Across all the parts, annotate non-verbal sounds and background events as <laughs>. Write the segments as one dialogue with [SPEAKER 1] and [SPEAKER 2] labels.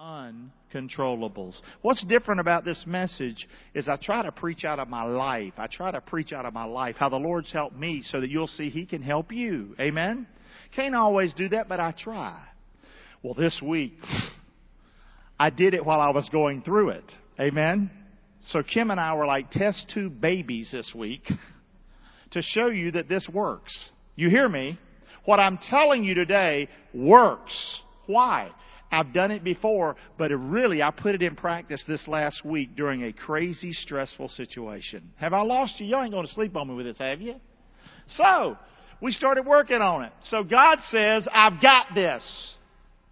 [SPEAKER 1] uncontrollables. What's different about this message is I try to preach out of my life. I try to preach out of my life how the Lord's helped me so that you'll see He can help you. Amen? Can't always do that, but I try. Well, this week, <sighs> I did it while I was going through it. Amen? So Kim and I were like test tube babies this week <laughs> to show you that this works. You hear me? What I'm telling you today works. Why? I've done it before, but really, I put it in practice this last week during a crazy, stressful situation. Have I lost you? You ain't going to sleep on me with this, have you? So, we started working on it. So God says, I've got this.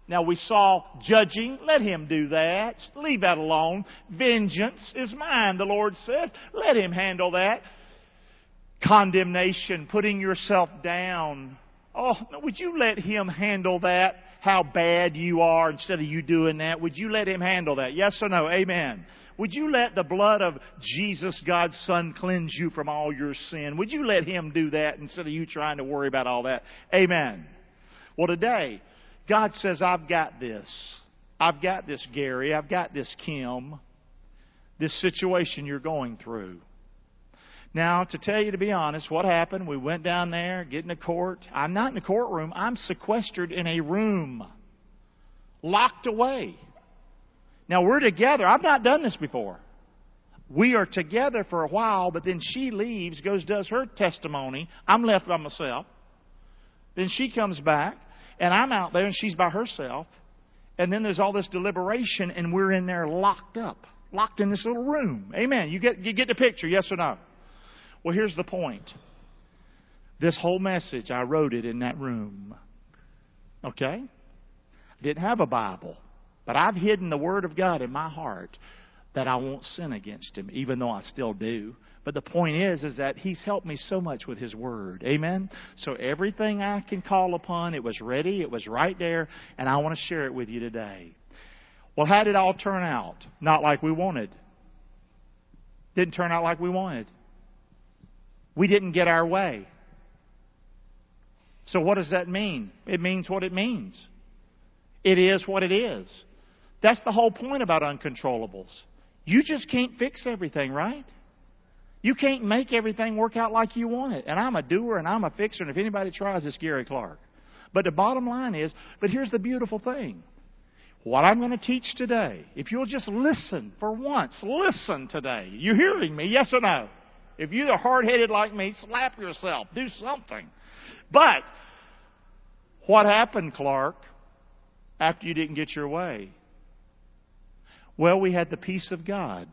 [SPEAKER 1] Now we saw judging. Let him do that. Leave that alone. Vengeance is mine, the Lord says. Let him handle that. Condemnation, putting yourself down. Oh, would you let him handle that? How bad you are instead of you doing that? Would you let Him handle that? Yes or no? Amen. Would you let the blood of Jesus, God's Son, cleanse you from all your sin? Would you let Him do that instead of you trying to worry about all that? Amen. Well, today, God says, I've got this. I've got this, Gary. I've got this, Kim. This situation you're going through. Now, to tell you to be honest, what happened? We went down there, get in the court. I'm not in the courtroom. I'm sequestered in a room, locked away. Now we're together. I've not done this before. We are together for a while, but then she leaves, goes, does her testimony. I'm left by myself. Then she comes back, and I'm out there, and she's by herself. And then there's all this deliberation, and we're in there locked up, locked in this little room. Amen. You get, you get the picture, yes or no? Well, here's the point. This whole message, I wrote it in that room. Okay? I didn't have a Bible, but I've hidden the Word of God in my heart that I won't sin against Him, even though I still do. But the point is, is that He's helped me so much with His Word. Amen? So everything I can call upon, it was ready, it was right there, and I want to share it with you today. Well, how did it all turn out? Not like we wanted. Didn't turn out like we wanted. We didn't get our way. So what does that mean? It means what it means. It is what it is. That's the whole point about uncontrollables. You just can't fix everything, right? You can't make everything work out like you want it. And I'm a doer and I'm a fixer, and if anybody tries, it's Gary Clark. But the bottom line is, but here's the beautiful thing. What I'm going to teach today, if you'll just listen for once, listen today. You hearing me? Yes or no? If you're hard headed like me, slap yourself. Do something. But, what happened, Clark, after you didn't get your way? Well, we had the peace of God.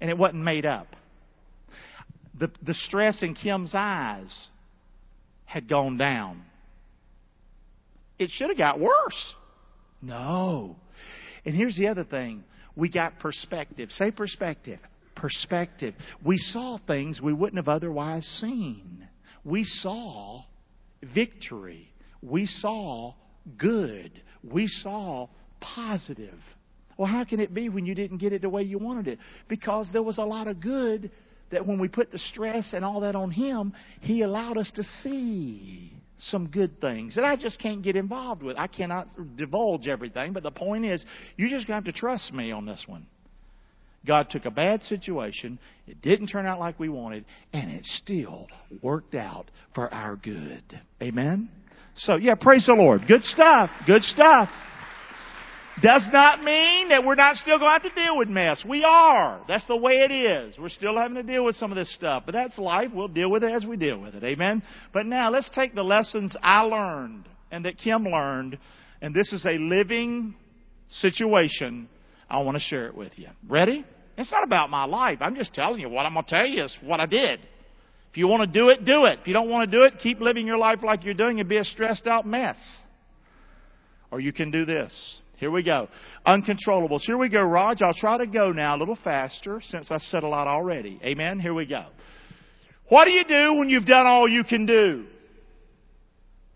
[SPEAKER 1] And it wasn't made up. The, the stress in Kim's eyes had gone down. It should have got worse. No. And here's the other thing. We got perspective. Say perspective perspective. We saw things we wouldn't have otherwise seen. We saw victory. We saw good. We saw positive. Well, how can it be when you didn't get it the way you wanted it? Because there was a lot of good that when we put the stress and all that on Him, He allowed us to see some good things that I just can't get involved with. I cannot divulge everything, but the point is, you just have to trust me on this one. God took a bad situation, it didn't turn out like we wanted, and it still worked out for our good. Amen? So, yeah, praise the Lord. Good stuff. Good stuff. Does not mean that we're not still going to have to deal with mess. We are. That's the way it is. We're still having to deal with some of this stuff. But that's life. We'll deal with it as we deal with it. Amen? But now let's take the lessons I learned and that Kim learned. And this is a living situation. I want to share it with you. Ready? It's not about my life. I'm just telling you what I'm going to tell you is what I did. If you want to do it, do it. If you don't want to do it, keep living your life like you're doing and be a stressed out mess. Or you can do this. Here we go. Uncontrollables. Here we go, Raj. I'll try to go now a little faster since I said a lot already. Amen. Here we go. What do you do when you've done all you can do?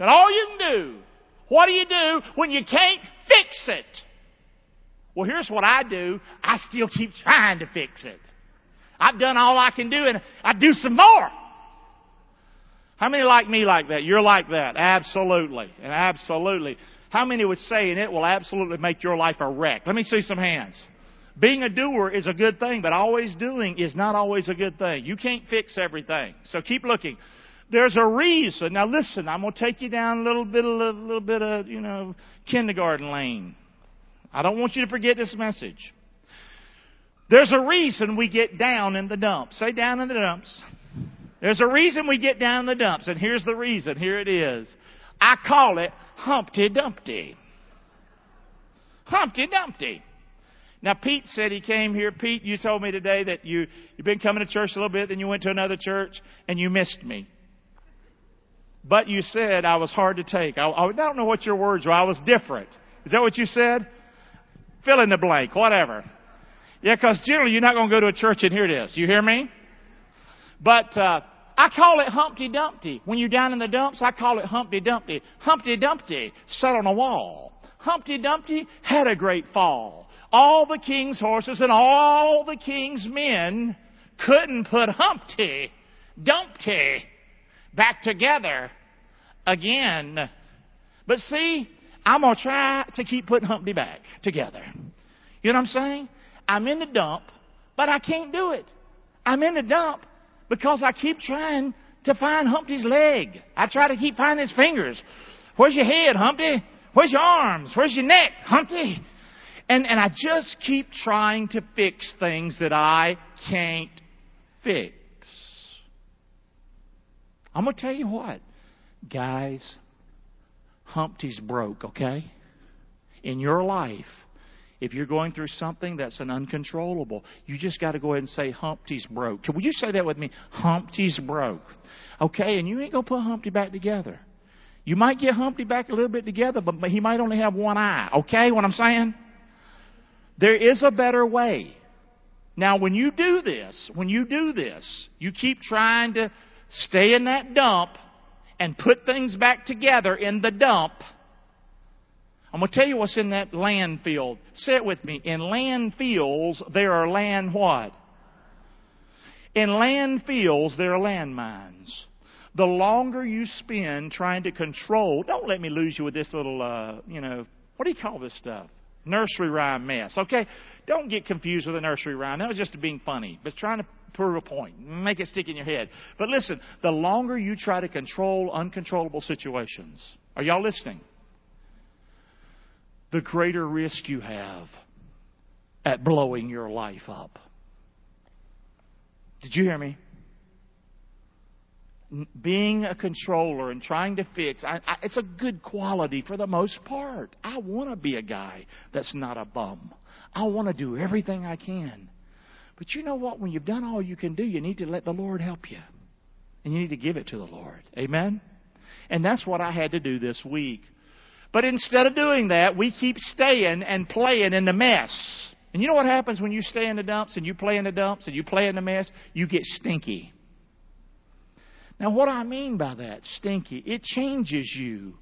[SPEAKER 1] Done all you can do. What do you do when you can't fix it? Well, here's what I do. I still keep trying to fix it. I've done all I can do and I do some more. How many like me like that? You're like that. Absolutely. And absolutely. How many would say, and it will absolutely make your life a wreck? Let me see some hands. Being a doer is a good thing, but always doing is not always a good thing. You can't fix everything. So keep looking. There's a reason. Now listen, I'm going to take you down a little bit of, a little bit of, you know, kindergarten lane. I don't want you to forget this message. There's a reason we get down in the dumps. Say down in the dumps. There's a reason we get down in the dumps, and here's the reason. Here it is. I call it Humpty Dumpty. Humpty Dumpty. Now, Pete said he came here. Pete, you told me today that you, you've been coming to church a little bit, then you went to another church, and you missed me. But you said I was hard to take. I, I don't know what your words were. I was different. Is that what you said? Fill in the blank, whatever. Yeah, because generally you're not going to go to a church and hear this. You hear me? But uh, I call it Humpty Dumpty. When you're down in the dumps, I call it Humpty Dumpty. Humpty Dumpty sat on a wall. Humpty Dumpty had a great fall. All the king's horses and all the king's men couldn't put Humpty Dumpty back together again. But see, I'm going to try to keep putting Humpty back together. You know what I'm saying? I'm in the dump, but I can't do it. I'm in the dump because I keep trying to find Humpty's leg. I try to keep finding his fingers. Where's your head, Humpty? Where's your arms? Where's your neck, Humpty? And, and I just keep trying to fix things that I can't fix. I'm going to tell you what, guys, Humpty's broke, okay? In your life, if you're going through something that's an uncontrollable, you just got to go ahead and say, Humpty's broke. Would you say that with me? Humpty's broke. Okay, and you ain't going to put Humpty back together. You might get Humpty back a little bit together, but he might only have one eye. Okay, what I'm saying? There is a better way. Now, when you do this, when you do this, you keep trying to stay in that dump and put things back together in the dump I'm going to tell you what's in that landfill. Say it with me. In landfills, there are land what? In landfills, there are landmines. The longer you spend trying to control, don't let me lose you with this little, uh, you know, what do you call this stuff? Nursery rhyme mess. Okay? Don't get confused with a nursery rhyme. That was just being funny, but trying to prove a point, make it stick in your head. But listen, the longer you try to control uncontrollable situations, are y'all listening? the greater risk you have at blowing your life up. Did you hear me? Being a controller and trying to fix, I, I, it's a good quality for the most part. I want to be a guy that's not a bum. I want to do everything I can. But you know what? When you've done all you can do, you need to let the Lord help you. And you need to give it to the Lord. Amen? And that's what I had to do this week. But instead of doing that, we keep staying and playing in the mess. And you know what happens when you stay in the dumps and you play in the dumps and you play in the mess? You get stinky. Now, what I mean by that, stinky, it changes you.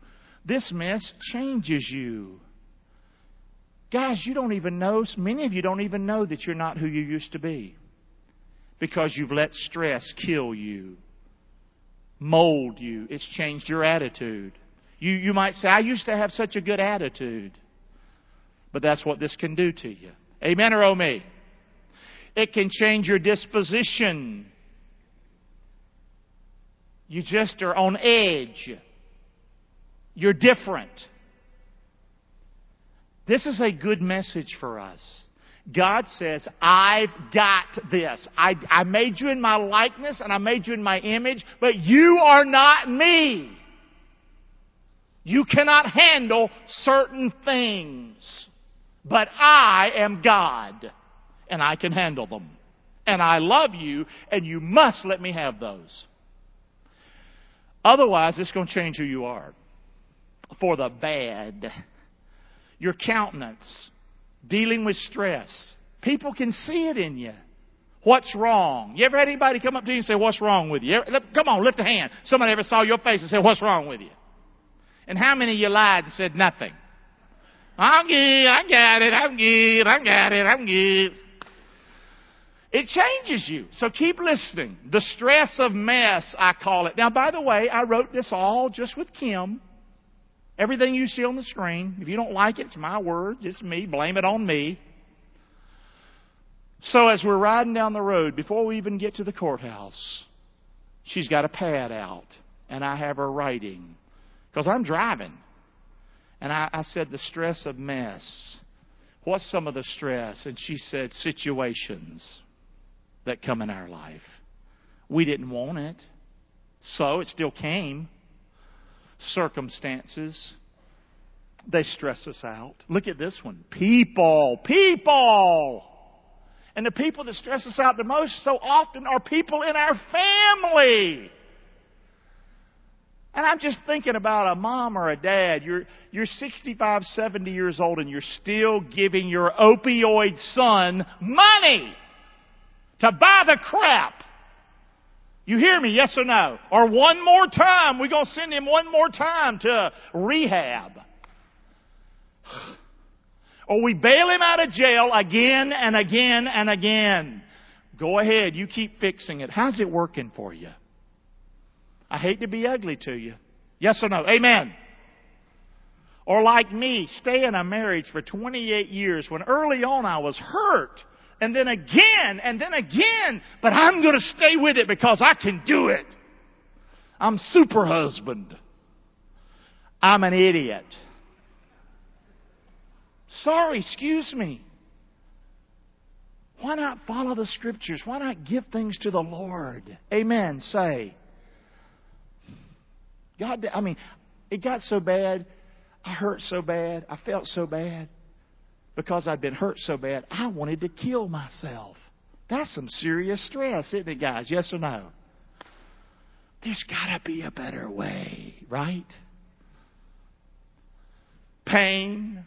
[SPEAKER 1] This mess changes you. Guys, you don't even know, many of you don't even know that you're not who you used to be because you've let stress kill you, mold you. It's changed your attitude. You, you might say, I used to have such a good attitude. But that's what this can do to you. Amen or oh me? It can change your disposition. You just are on edge. You're different. This is a good message for us. God says, I've got this. I, I made you in my likeness and I made you in my image, but you are not me. You cannot handle certain things. But I am God, and I can handle them. And I love you, and you must let me have those. Otherwise, it's going to change who you are for the bad. Your countenance, dealing with stress. People can see it in you. What's wrong? You ever had anybody come up to you and say, What's wrong with you? Come on, lift a hand. Somebody ever saw your face and said, What's wrong with you? And how many of you lied and said nothing? I'm good, I got it, I'm good, I got it, I'm good. It changes you. So keep listening. The stress of mess, I call it. Now, by the way, I wrote this all just with Kim. Everything you see on the screen, if you don't like it, it's my words, it's me, blame it on me. So as we're riding down the road, before we even get to the courthouse, she's got a pad out, and I have her writing. Because I'm driving. And I, I said, the stress of mess. What's some of the stress? And she said, situations that come in our life. We didn't want it. So it still came. Circumstances. They stress us out. Look at this one. People. People. And the people that stress us out the most so often are people in our family. And I'm just thinking about a mom or a dad. You're, you're 65, 70 years old and you're still giving your opioid son money to buy the crap. You hear me? Yes or no? Or one more time. We're going to send him one more time to rehab. Or we bail him out of jail again and again and again. Go ahead. You keep fixing it. How's it working for you? I hate to be ugly to you. Yes or no? Amen. Or like me, stay in a marriage for 28 years when early on I was hurt. And then again, and then again, but I'm gonna stay with it because I can do it. I'm super husband. I'm an idiot. Sorry, excuse me. Why not follow the scriptures? Why not give things to the Lord? Amen. Say. God, I mean, it got so bad. I hurt so bad. I felt so bad. Because I'd been hurt so bad, I wanted to kill myself. That's some serious stress, isn't it, guys? Yes or no? There's got to be a better way, right? Pain,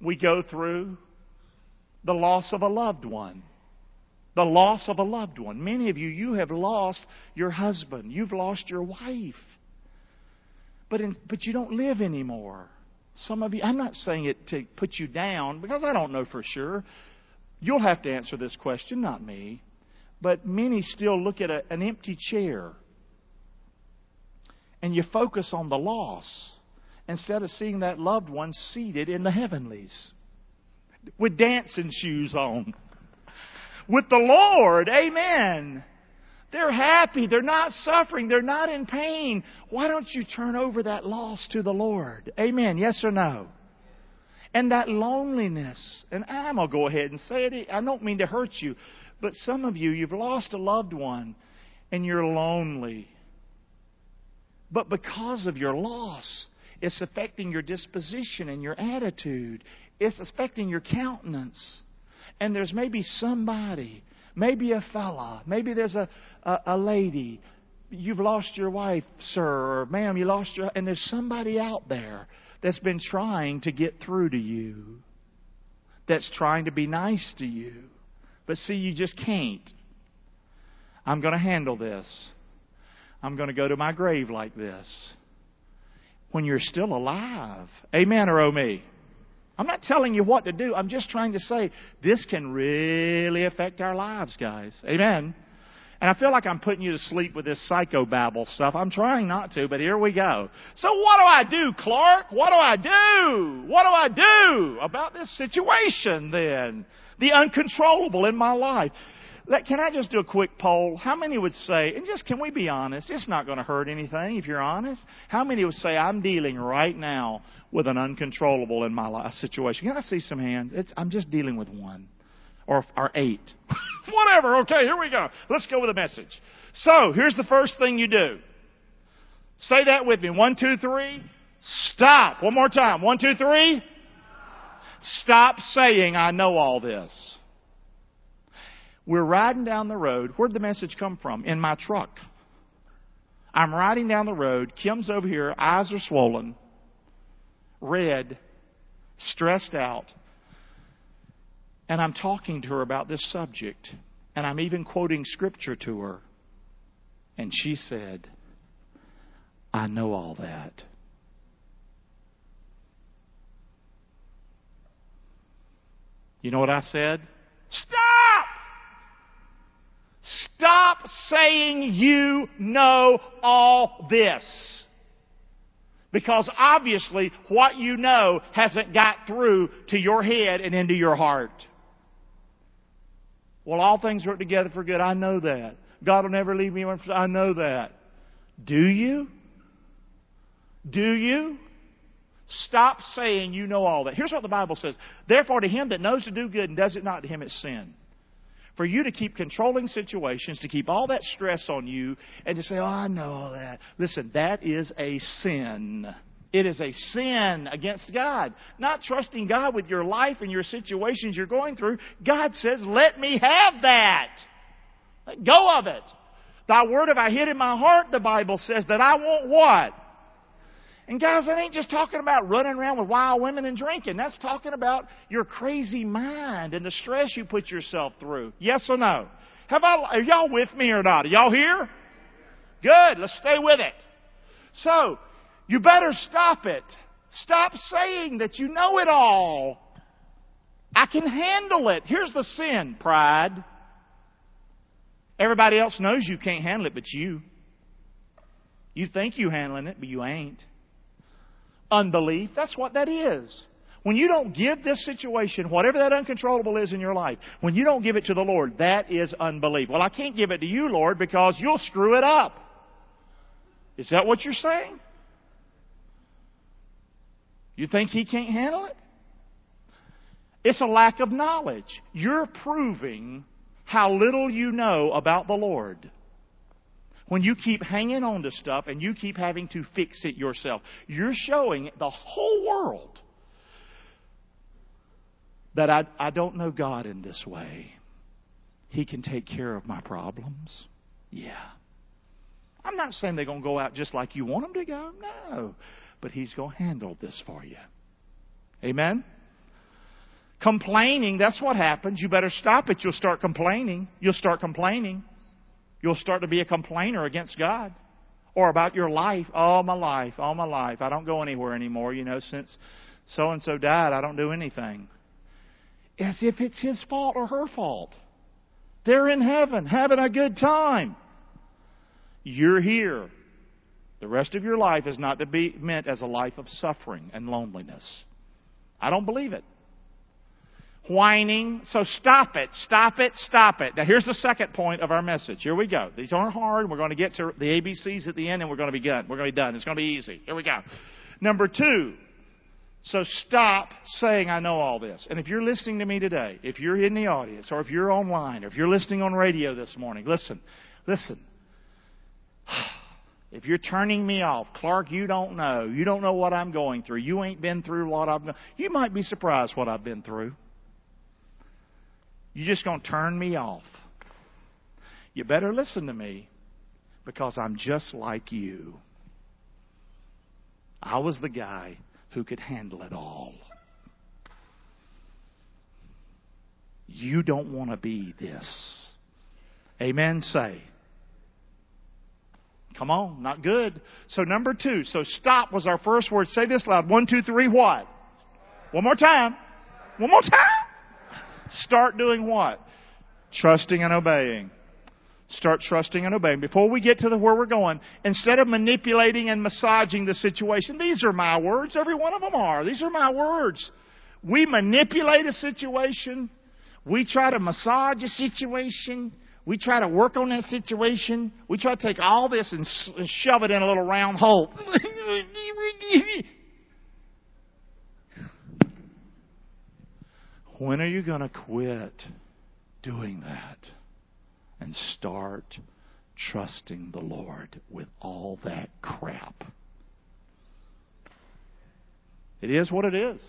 [SPEAKER 1] we go through, the loss of a loved one. The loss of a loved one. Many of you, you have lost your husband. You've lost your wife. But, in, but you don't live anymore. Some of you, I'm not saying it to put you down because I don't know for sure. You'll have to answer this question, not me. But many still look at a, an empty chair and you focus on the loss instead of seeing that loved one seated in the heavenlies with dancing shoes on. With the Lord. Amen. They're happy. They're not suffering. They're not in pain. Why don't you turn over that loss to the Lord? Amen. Yes or no? And that loneliness, and I'm going to go ahead and say it. I don't mean to hurt you, but some of you, you've lost a loved one and you're lonely. But because of your loss, it's affecting your disposition and your attitude. It's affecting your countenance. And there's maybe somebody, maybe a fella, maybe there's a, a, a lady. You've lost your wife, sir, or ma'am, you lost your. And there's somebody out there that's been trying to get through to you, that's trying to be nice to you. But see, you just can't. I'm going to handle this. I'm going to go to my grave like this when you're still alive. Amen or oh me? I'm not telling you what to do. I'm just trying to say this can really affect our lives, guys. Amen. And I feel like I'm putting you to sleep with this psychobabble stuff. I'm trying not to, but here we go. So what do I do, Clark? What do I do? What do I do about this situation then? The uncontrollable in my life. Can I just do a quick poll? How many would say, and just can we be honest? It's not going to hurt anything if you're honest. How many would say, I'm dealing right now with an uncontrollable in my life situation? Can I see some hands? It's, I'm just dealing with one. Or, or eight. <laughs> Whatever. Okay, here we go. Let's go with a message. So, here's the first thing you do. Say that with me. One, two, three. Stop. One more time. One, two, three. Stop saying, I know all this. We're riding down the road. Where'd the message come from? In my truck. I'm riding down the road. Kim's over here. Eyes are swollen. Red. Stressed out. And I'm talking to her about this subject. And I'm even quoting scripture to her. And she said, I know all that. You know what I said? Stop! Stop saying you know all this. Because obviously what you know hasn't got through to your head and into your heart. Well, all things work together for good. I know that. God will never leave me. I know that. Do you? Do you? Stop saying you know all that. Here's what the Bible says. Therefore, to him that knows to do good and does it not, to him it's sin. For you to keep controlling situations, to keep all that stress on you, and to say, oh, I know all that. Listen, that is a sin. It is a sin against God. Not trusting God with your life and your situations you're going through. God says, let me have that. Let go of it. Thy word have I hid in my heart, the Bible says, that I won't what? And guys, that ain't just talking about running around with wild women and drinking. That's talking about your crazy mind and the stress you put yourself through. Yes or no? Have I, are y'all with me or not? Are y'all here? Good. Let's stay with it. So, you better stop it. Stop saying that you know it all. I can handle it. Here's the sin, pride. Everybody else knows you can't handle it but you. You think you're handling it, but you ain't. Unbelief, that's what that is. When you don't give this situation, whatever that uncontrollable is in your life, when you don't give it to the Lord, that is unbelief. Well, I can't give it to you, Lord, because you'll screw it up. Is that what you're saying? You think He can't handle it? It's a lack of knowledge. You're proving how little you know about the Lord. When you keep hanging on to stuff and you keep having to fix it yourself, you're showing the whole world that I, I don't know God in this way. He can take care of my problems. Yeah. I'm not saying they're going to go out just like you want them to go. No. But He's going to handle this for you. Amen? Complaining, that's what happens. You better stop it. You'll start complaining. You'll start complaining. You'll start to be a complainer against God. Or about your life. All my life, all my life. I don't go anywhere anymore. You know, since so and so died, I don't do anything. As if it's his fault or her fault. They're in heaven, having a good time. You're here. The rest of your life is not to be meant as a life of suffering and loneliness. I don't believe it whining. So stop it, stop it, stop it. Now here's the second point of our message. Here we go. These aren't hard. We're going to get to the ABCs at the end and we're going to be good. We're going to be done. It's going to be easy. Here we go. Number two. So stop saying I know all this. And if you're listening to me today, if you're in the audience or if you're online or if you're listening on radio this morning, listen, listen. <sighs> If you're turning me off, Clark, you don't know. You don't know what I'm going through. You ain't been through what I've been. You might be surprised what I've been through. You're just going to turn me off. You better listen to me because I'm just like you. I was the guy who could handle it all. You don't want to be this. Amen. Say. Come on, not good. So number two. So stop was our first word. Say this loud. One, two, three, what? One more time. One more time. Start doing what? Trusting and obeying. Start trusting and obeying. Before we get to the, where we're going, instead of manipulating and massaging the situation, these are my words. Every one of them are. These are my words. We manipulate a situation. We try to massage a situation. We try to work on that situation. We try to take all this and, shove it in a little round hole. <laughs> When are you going to quit doing that and start trusting the Lord with all that crap? It is what it is.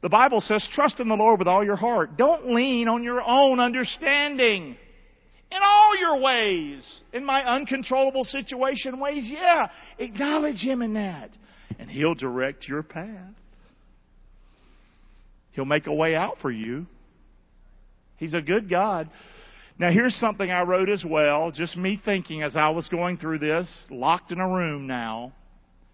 [SPEAKER 1] The Bible says, trust in the Lord with all your heart. Don't lean on your own understanding. In all your ways. In my uncontrollable situation ways, yeah. Acknowledge Him in that. And He'll direct your path. He'll make a way out for you. He's a good God. Now, here's something I wrote as well, just me thinking as I was going through this, locked in a room now.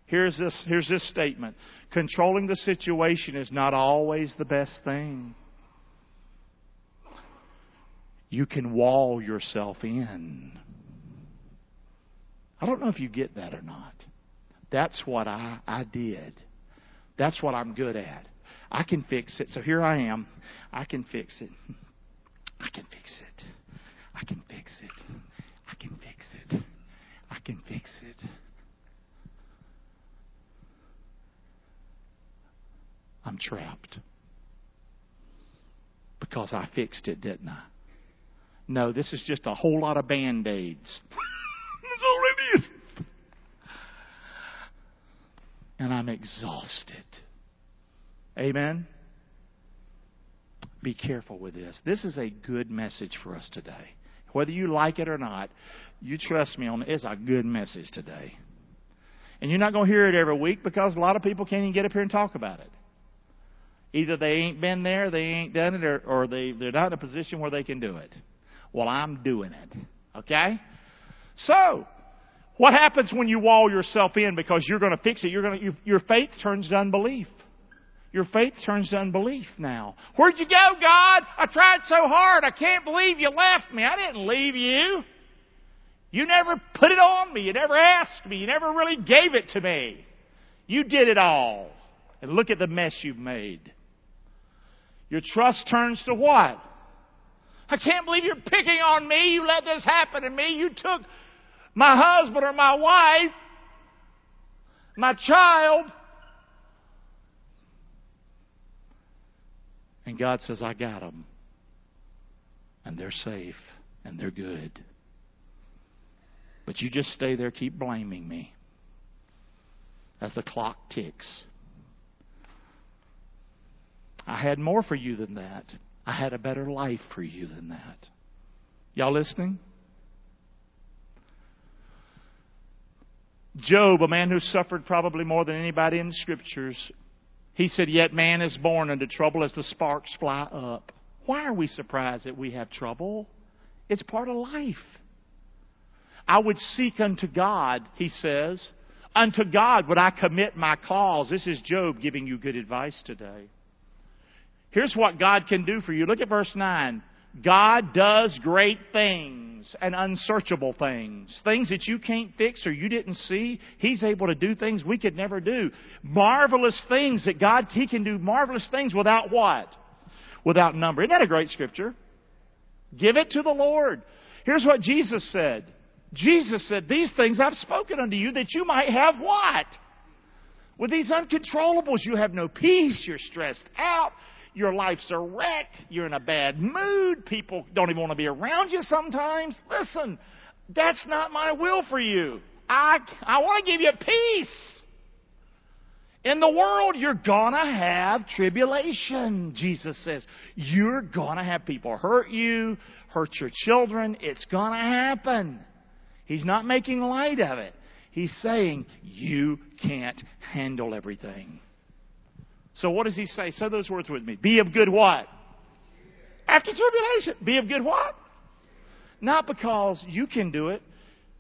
[SPEAKER 1] Here's this, here's this statement. Controlling the situation is not always the best thing. You can wall yourself in. I don't know if you get that or not. That's what I, I did. That's what I'm good at. I can fix it. So here I am. I can fix it. I can fix it. I can fix it. I can fix it. I can fix it. I'm trapped. Because I fixed it, didn't I? No, this is just a whole lot of band aids. That's <laughs> all. And I'm exhausted. Amen? Be careful with this. This is a good message for us today. Whether you like it or not, you trust me on it. It's a good message today. And you're not going to hear it every week because a lot of people can't even get up here and talk about it. Either they ain't been there, they ain't done it, or, or they, they're not in a position where they can do it. Well, I'm doing it. Okay? So, what happens when you wall yourself in because you're going to fix it? You're going to, your, your faith turns to unbelief. Your faith turns to unbelief now. Where'd you go, God? I tried so hard. I can't believe you left me. I didn't leave you. You never put it on me. You never asked me. You never really gave it to me. You did it all. And look at the mess you've made. Your trust turns to what? I can't believe you're picking on me. You let this happen to me. You took my husband or my wife, my child. And God says, I got them. And they're safe. And they're good. But you just stay there, keep blaming me as the clock ticks. I had more for you than that. I had a better life for you than that. Y'all listening? Job, a man who suffered probably more than anybody in the scriptures, he said, Yet man is born into trouble as the sparks fly up. Why are we surprised that we have trouble? It's part of life. I would seek unto God, he says. Unto God would I commit my cause. This is Job giving you good advice today. Here's what God can do for you. Look at verse 9. God does great things and unsearchable things. Things that you can't fix or you didn't see. He's able to do things we could never do. Marvelous things that God, He can do marvelous things without what? Without number. Isn't that a great scripture? Give it to the Lord. Here's what Jesus said. Jesus said, These things I've spoken unto you that you might have what? With these uncontrollables, you have no peace. You're stressed out. Your life's a wreck. You're in a bad mood. People don't even want to be around you sometimes. Listen, that's not my will for you. I, I want to give you peace. In the world, you're gonna have tribulation, Jesus says. You're gonna have people hurt you, hurt your children. It's gonna happen. He's not making light of it. He's saying, you can't handle everything. So what does he say? Say those words with me. Be of good what? After tribulation. Be of good what? Not because you can do it,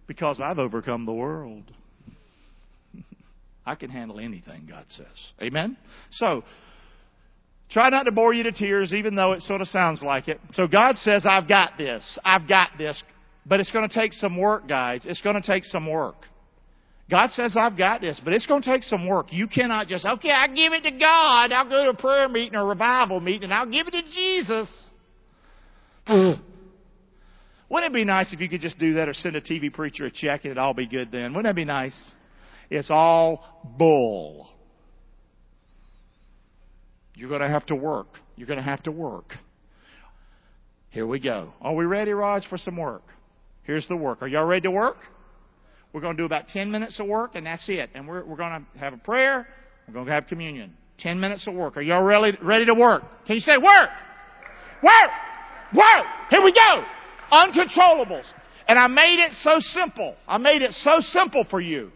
[SPEAKER 1] because I've overcome the world. <laughs> I can handle anything, God says. Amen? So, try not to bore you to tears, even though it sort of sounds like it. So God says, I've got this. I've got this. But it's going to take some work, guys. It's going to take some work. God says, I've got this, but it's going to take some work. You cannot just, okay, I give it to God. I'll go to a prayer meeting or a revival meeting and I'll give it to Jesus. <sighs> Wouldn't it be nice if you could just do that or send a TV preacher a check and it'd all be good then? Wouldn't that be nice? It's all bull. You're going to have to work. You're going to have to work. Here we go. Are we ready, Raj, for some work? Here's the work. Are y'all ready to work? We're going to do about 10 minutes of work, and that's it. And we're, we're going to have a prayer. We're going to have communion. 10 minutes of work. Are y'all ready, ready to work? Can you say work? Work! Work! Here we go! Uncontrollables. And I made it so simple. I made it so simple for you.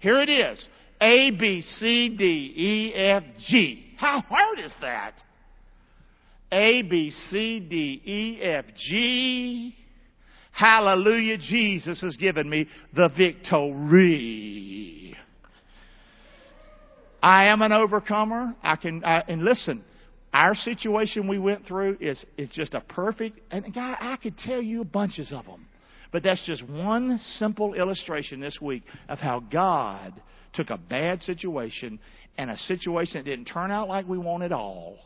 [SPEAKER 1] Here it is. A, B, C, D, E, F, G. How hard is that? A, B, C, D, E, F, G. Hallelujah, Jesus has given me the victory. I am an overcomer. I can, I, and listen, our situation we went through is, is just a perfect, and God, I could tell you bunches of them. But that's just one simple illustration this week of how God took a bad situation and a situation that didn't turn out like we wanted all.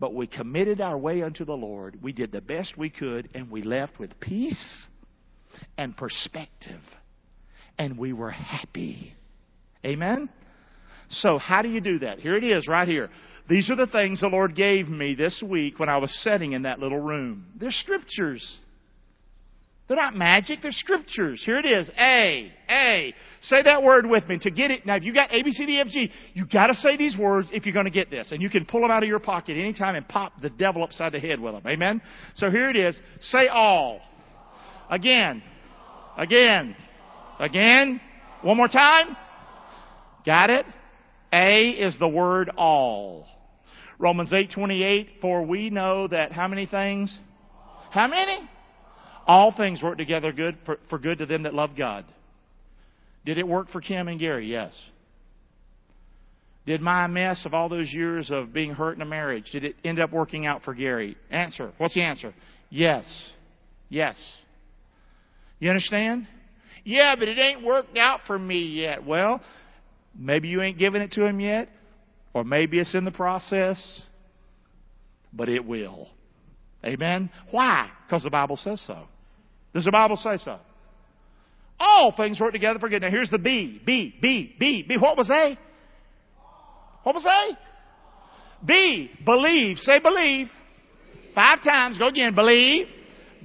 [SPEAKER 1] But we committed our way unto the Lord. We did the best we could, and we left with peace and perspective. And we were happy. Amen? So, how do you do that? Here it is, right here. These are the things the Lord gave me this week when I was sitting in that little room. They're scriptures. They're not magic, they're scriptures. Here it is. A, A. Say that word with me to get it. Now, if you got A, B, C, D, F, G, you gotta say these words if you're gonna get this. And you can pull them out of your pocket anytime and pop the devil upside the head with them. Amen? So here it is. Say all. Again. Again. Again. One more time. Got it? A is the word all. Romans 8:28 for we know that how many things? How many? All things work together good for, for good to them that love God. Did it work for Kim and Gary? Yes. Did my mess of all those years of being hurt in a marriage, did it end up working out for Gary? Answer. What's the answer? Yes. Yes. You understand? Yeah, but it ain't worked out for me yet. Well, Maybe you ain't given it to him yet, or maybe it's in the process, but it will. Amen? Why? Because the Bible says so. Does the Bible say so? All things work together for good. Now here's the B. B, B, B, B. What was A? What was A? B. Believe. Say believe. Five times. Go again. Believe.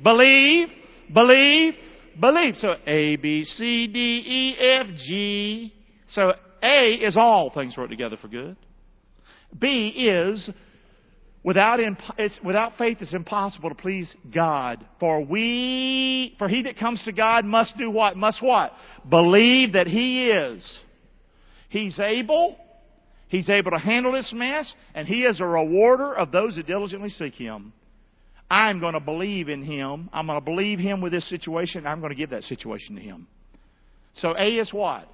[SPEAKER 1] Believe. Believe. Believe. So A, B, C, D, E, F, G. So a is all things work together for good. B is without, without faith it's impossible to please God. For we, for he that comes to God must do what? Must what? Believe that he is. He's able. He's able to handle this mess, and he is a rewarder of those that diligently seek him. I'm going to believe in him. I'm going to believe him with this situation. I'm going to give that situation to him. So A is what?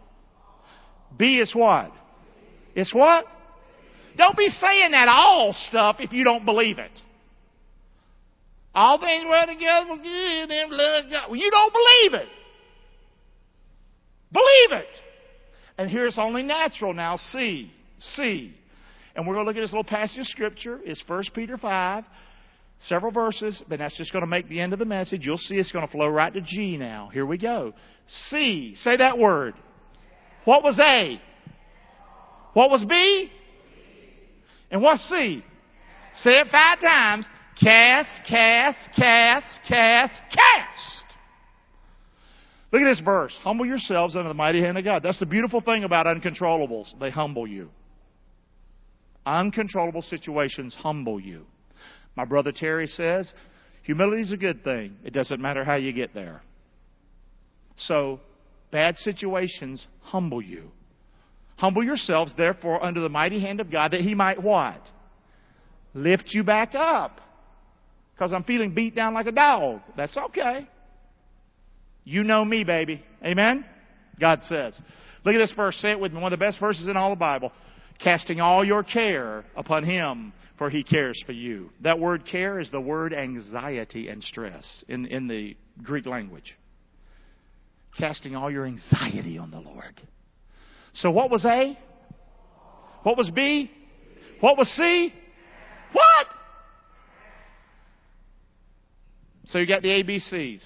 [SPEAKER 1] B is what? It's what? Don't be saying that all stuff if you don't believe it. All things work together for good and God. Well, you don't believe it. Believe it. And here it's only natural now. See. See. And we're going to look at this little passage of Scripture. It's 1 Peter 5. Several verses, but that's just going to make the end of the message. You'll see it's going to flow right to G now. Here we go. See. Say that word. What was A? What was B? And what's C? Say it five times. Cast, cast, cast, cast, cast. Look at this verse. Humble yourselves under the mighty hand of God. That's the beautiful thing about uncontrollables. They humble you. Uncontrollable situations humble you. My brother Terry says, humility is a good thing. It doesn't matter how you get there. So Bad situations humble you. Humble yourselves, therefore, under the mighty hand of God, that He might what? Lift you back up. Because I'm feeling beat down like a dog. That's okay. You know me, baby. Amen? God says. Look at this verse. Say it with me. One of the best verses in all the Bible. Casting all your care upon Him, for He cares for you. That word care is the word anxiety and stress in, in the Greek language casting all your anxiety on the Lord. So what was A? What was B? What was C? What? So you got the ABCs.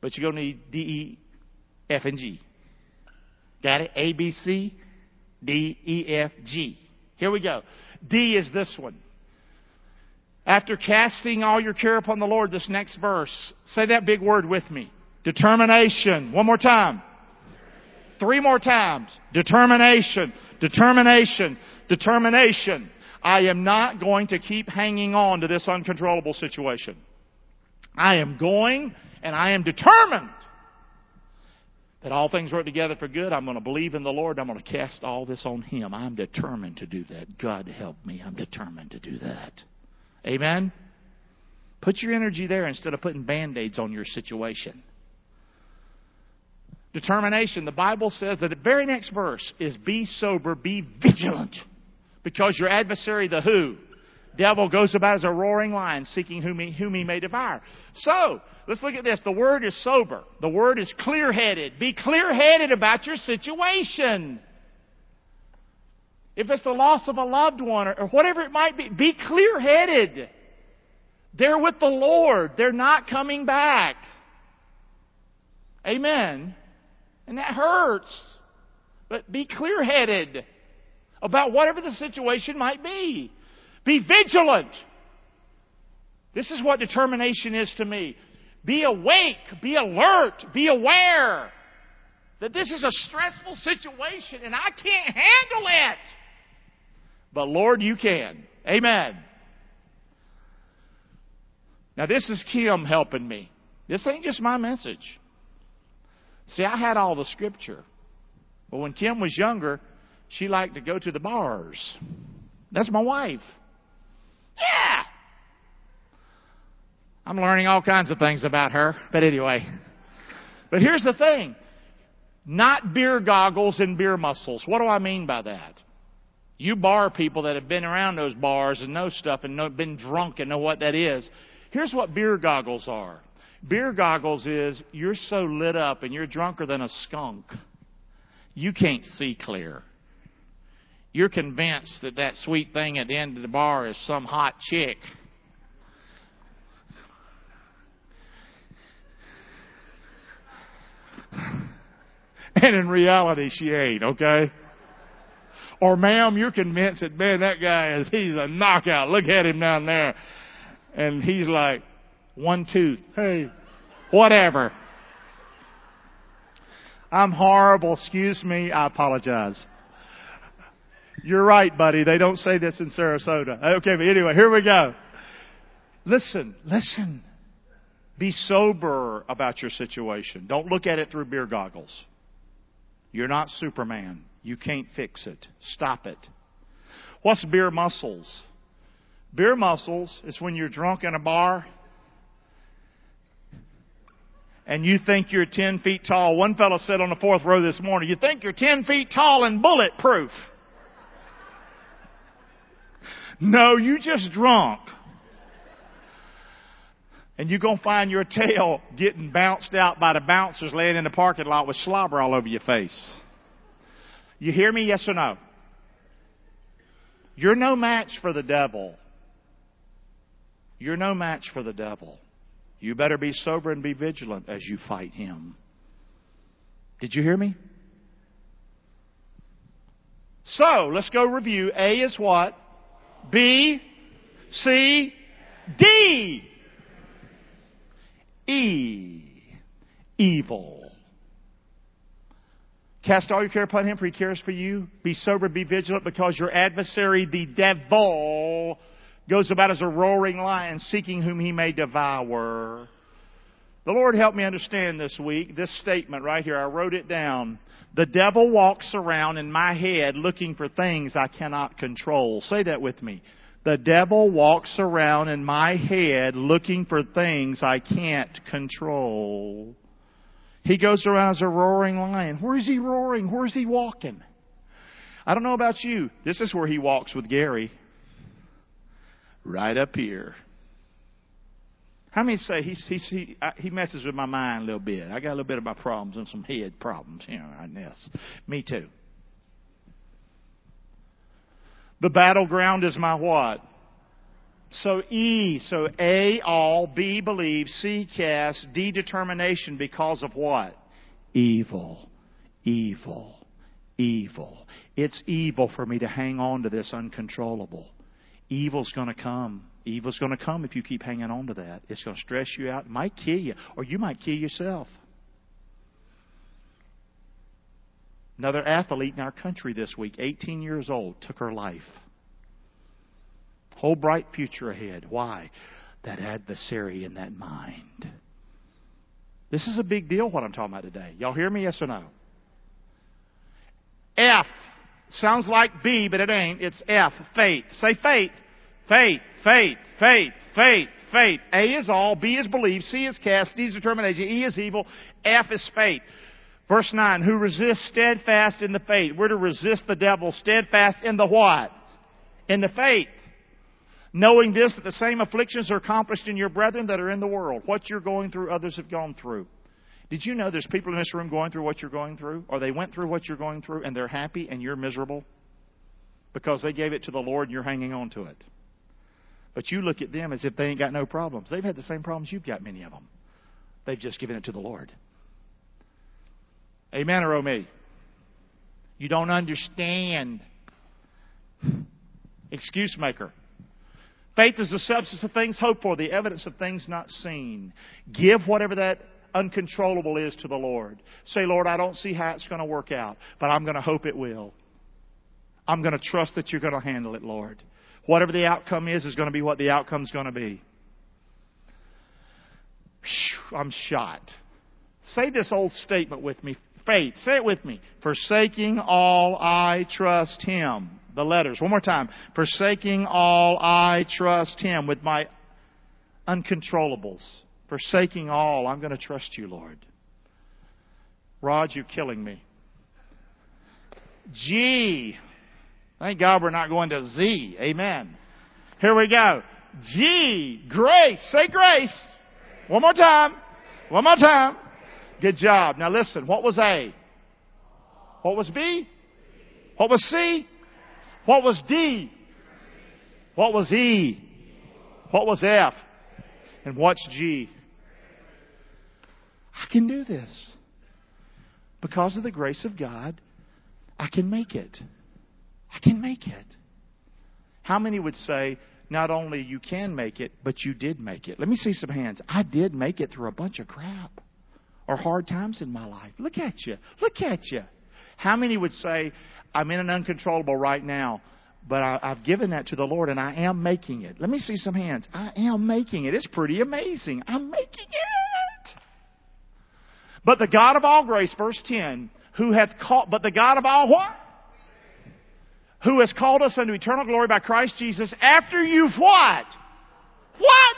[SPEAKER 1] But you're going to need D, E, F, and G. Got it? A, B, C, D, E, F, G. Here we go. D is this one. After casting all your care upon the Lord, this next verse, say that big word with me. Determination. One more time. Three more times. Determination. Determination. Determination. I am not going to keep hanging on to this uncontrollable situation. I am going and I am determined that all things work together for good. I'm going to believe in the Lord. I'm going to cast all this on Him. I'm determined to do that. God help me. I'm determined to do that. Amen? Put your energy there instead of putting band aids on your situation determination, the Bible says that the very next verse is be sober, be vigilant. Because your adversary, the who? Devil goes about as a roaring lion, seeking whom he, whom he may devour. So, let's look at this. The word is sober. The word is clear-headed. Be clear-headed about your situation. If it's the loss of a loved one or, whatever it might be, be clear-headed. They're with the Lord. They're not coming back. Amen. And that hurts. But be clear headed about whatever the situation might be. Be vigilant. This is what determination is to me. Be awake, be alert, be aware that this is a stressful situation and I can't handle it. But Lord, you can. Amen. Now, this is Kim helping me. This ain't just my message. See, I had all the scripture. But when Kim was younger, she liked to go to the bars. That's my wife. Yeah. I'm learning all kinds of things about her. But anyway. But here's the thing. Not beer goggles and beer muscles. What do I mean by that? You bar people that have been around those bars and know stuff and know, been drunk and know what that is. Here's what beer goggles are. Beer goggles is you're so lit up and you're drunker than a skunk. You can't see clear. You're convinced that that sweet thing at the end of the bar is some hot chick. And in reality, she ain't, okay? Or ma'am, you're convinced that, man, that guy is, he's a knockout. Look at him down there. And he's like, one tooth. Hey, whatever. I'm horrible. Excuse me. I apologize. You're right, buddy. They don't say this in Sarasota. Okay, but anyway, here we go. Listen, listen. Be sober about your situation. Don't look at it through beer goggles. You're not Superman. You can't fix it. Stop it. What's beer muscles? Beer muscles is when you're drunk in a bar and you think you're 10 feet tall. One fellow said on the fourth row this morning, you think you're 10 feet tall and bulletproof. No, you just drunk. And you're going to find your tail getting bounced out by the bouncers laying in the parking lot with slobber all over your face. You hear me? Yes or no? You're no match for the devil. You're no match for the devil. You better be sober and be vigilant as you fight him. Did you hear me? So, let's go review. A is what? B, C, D. E. Evil. Cast all your care upon him, for he cares for you. Be sober, be vigilant, because your adversary, the devil, goes about as a roaring lion, seeking whom he may devour. The Lord helped me understand this week this statement right here. I wrote it down. The devil walks around in my head looking for things I cannot control. Say that with me. The devil walks around in my head looking for things I can't control. He goes around as a roaring lion. Where is he roaring? Where is he walking? I don't know about you. This is where he walks with Gary right up here. How many say he's, he's, he, he messes with my mind a little bit? I got a little bit of my problems and some head problems, you know, right this. Me too. The battleground is my what? So E, so A, all, B, believe, C, cast, D, determination because of what? Evil. Evil. Evil. It's evil for me to hang on to this uncontrollable. Evil's going to come. Evil's going to come if you keep hanging on to that. It's going to stress you out. Might kill you, or you might kill yourself. Another athlete in our country this week, 18 years old, took her life. Whole bright future ahead. Why? That adversary in that mind. This is a big deal, what I'm talking about today. Y'all hear me? Yes or no? F Sounds like B, but it ain't. It's F. Faith. Say faith. Faith. Faith. Faith. Faith. Faith. A is all. B is believe. C is cast. D is determination. E is evil. F is faith. Verse 9. Who resists steadfast in the faith. We're to resist the devil steadfast in the what? In the faith. Knowing this, that the same afflictions are accomplished in your brethren that are in the world. What you're going through, others have gone through. Did you know there's people in this room going through what you're going through? Or they went through what you're going through and they're happy and you're miserable? Because they gave it to the Lord and you're hanging on to it. But you look at them as if they ain't got no problems. They've had the same problems you've got, many of them. They've just given it to the Lord. Amen or oh me? You don't understand. <sighs> Excuse maker. Faith is the substance of things hoped for, the evidence of things not seen. Give whatever that uncontrollable is to the Lord. Say, Lord, I don't see how it's going to work out, but I'm going to hope it will. I'm going to trust that you're going to handle it, Lord. Whatever the outcome is, is going to be what the outcome's going to be. I'm shot. Say this old statement with me. Faith. Say it with me. Forsaking all, I trust Him. The letters. One more time. Forsaking all, I trust Him with my uncontrollables. Forsaking all, I'm going to trust you, Lord. Rod, you're killing me. G. Thank God we're not going to Z. Amen. Here we go. G. Grace. Say grace. One more time. One more time. Good job. Now listen, what was A? What was B? What was C? What was D? What was E? What was F? And what's G? I can do this. Because of the grace of God, I can make it. I can make it. How many would say, not only you can make it, but you did make it? Let me see some hands. I did make it through a bunch of crap or hard times in my life. Look at you. Look at you. How many would say, I'm in an uncontrollable right now, but I, have given that to the Lord and I am making it? Let me see some hands. I am making it. It's pretty amazing. I'm making it. But the God of all grace, verse 10, who hath called, but the God of all what? Who has called us unto eternal glory by Christ Jesus after you've what? What?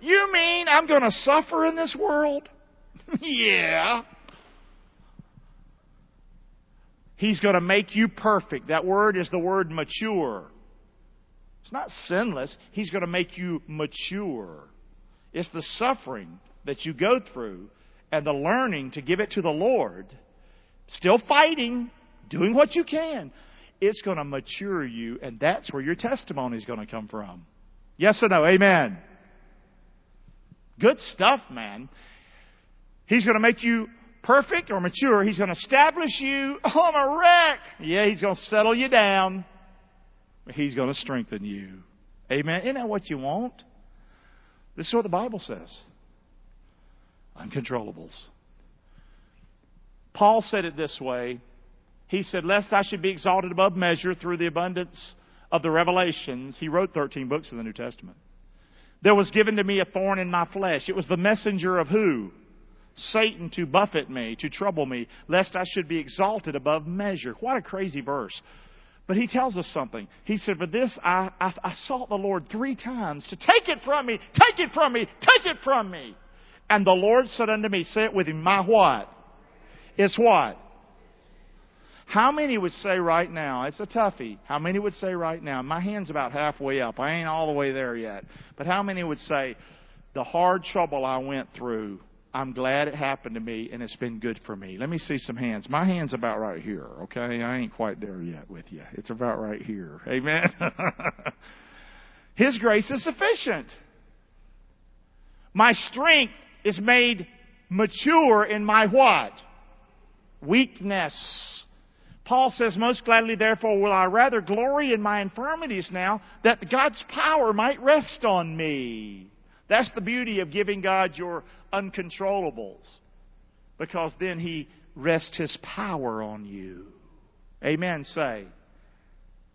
[SPEAKER 1] You mean I'm going to suffer in this world? <laughs> yeah. He's going to make you perfect. That word is the word mature. It's not sinless. He's going to make you mature. It's the suffering that you go through and the learning to give it to the Lord. Still fighting, doing what you can. It's going to mature you, and that's where your testimony is going to come from. Yes or no? Amen. Good stuff, man. He's going to make you perfect or mature. He's going to establish you. <laughs> I'm a wreck. Yeah, He's going to settle you down. He's going to strengthen you. Amen. Isn't that what you want? This is what the Bible says. Uncontrollables. Paul said it this way. He said, Lest I should be exalted above measure through the abundance of the revelations. He wrote 13 books in the New Testament. There was given to me a thorn in my flesh. It was the messenger of who? Satan to buffet me, to trouble me, lest I should be exalted above measure. What a crazy verse. But he tells us something. He said, For this I, I, I sought the Lord three times to take it from me, take it from me, take it from me. And the Lord said unto me, Say it with him, my what? It's what? How many would say right now, it's a toughie, how many would say right now, my hand's about halfway up, I ain't all the way there yet, but how many would say, the hard trouble I went through I'm glad it happened to me and it's been good for me. Let me see some hands. My hand's about right here, okay? I ain't quite there yet with you. It's about right here. Amen. <laughs> His grace is sufficient. My strength is made mature in my what? Weakness. Paul says, Most gladly, therefore, will I rather glory in my infirmities now, that God's power might rest on me. That's the beauty of giving God your uncontrollables. Because then He rests His power on you. Amen. Say.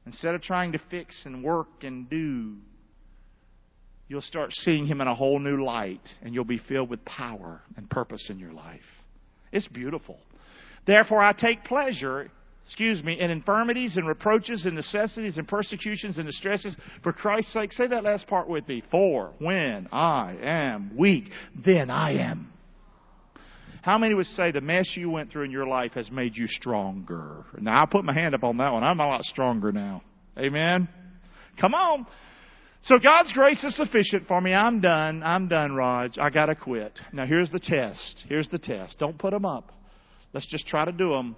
[SPEAKER 1] Instead of trying to fix and work and do, you'll start seeing Him in a whole new light and you'll be filled with power and purpose in your life. It's beautiful. Therefore, I take pleasure excuse me, in infirmities and reproaches and necessities and persecutions and distresses for Christ's sake. Say that last part with me. For when I am weak, then I am. How many would say the mess you went through in your life has made you stronger? Now, I put my hand up on that one. I'm a lot stronger now. Amen? Come on. So God's grace is sufficient for me. I'm done. I'm done, Raj. I gotta quit. Now here's the test. Here's the test. Don't put them up. Let's just try to do them.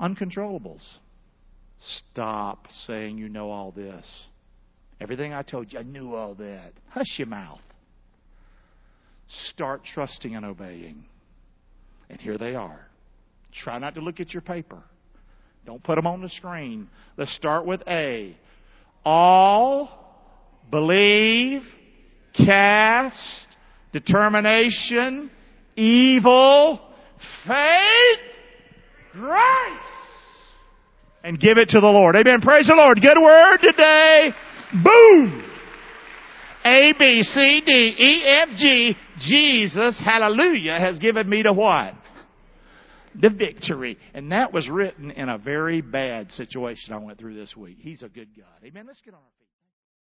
[SPEAKER 1] Uncontrollables. Stop saying you know all this. Everything I told you, I knew all that. Hush your mouth. Start trusting and obeying. And here they are. Try not to look at your paper. Don't put them on the screen. Let's start with A. All, believe, cast, determination, evil, faith, grace. And give it to the Lord. Amen. Praise the Lord. Good word today. Boom! A, B, C, D, E, F, G. Jesus, hallelujah, has given me the what? The victory. And that was written in a very bad situation I went through this week. He's a good God. Amen. Let's get on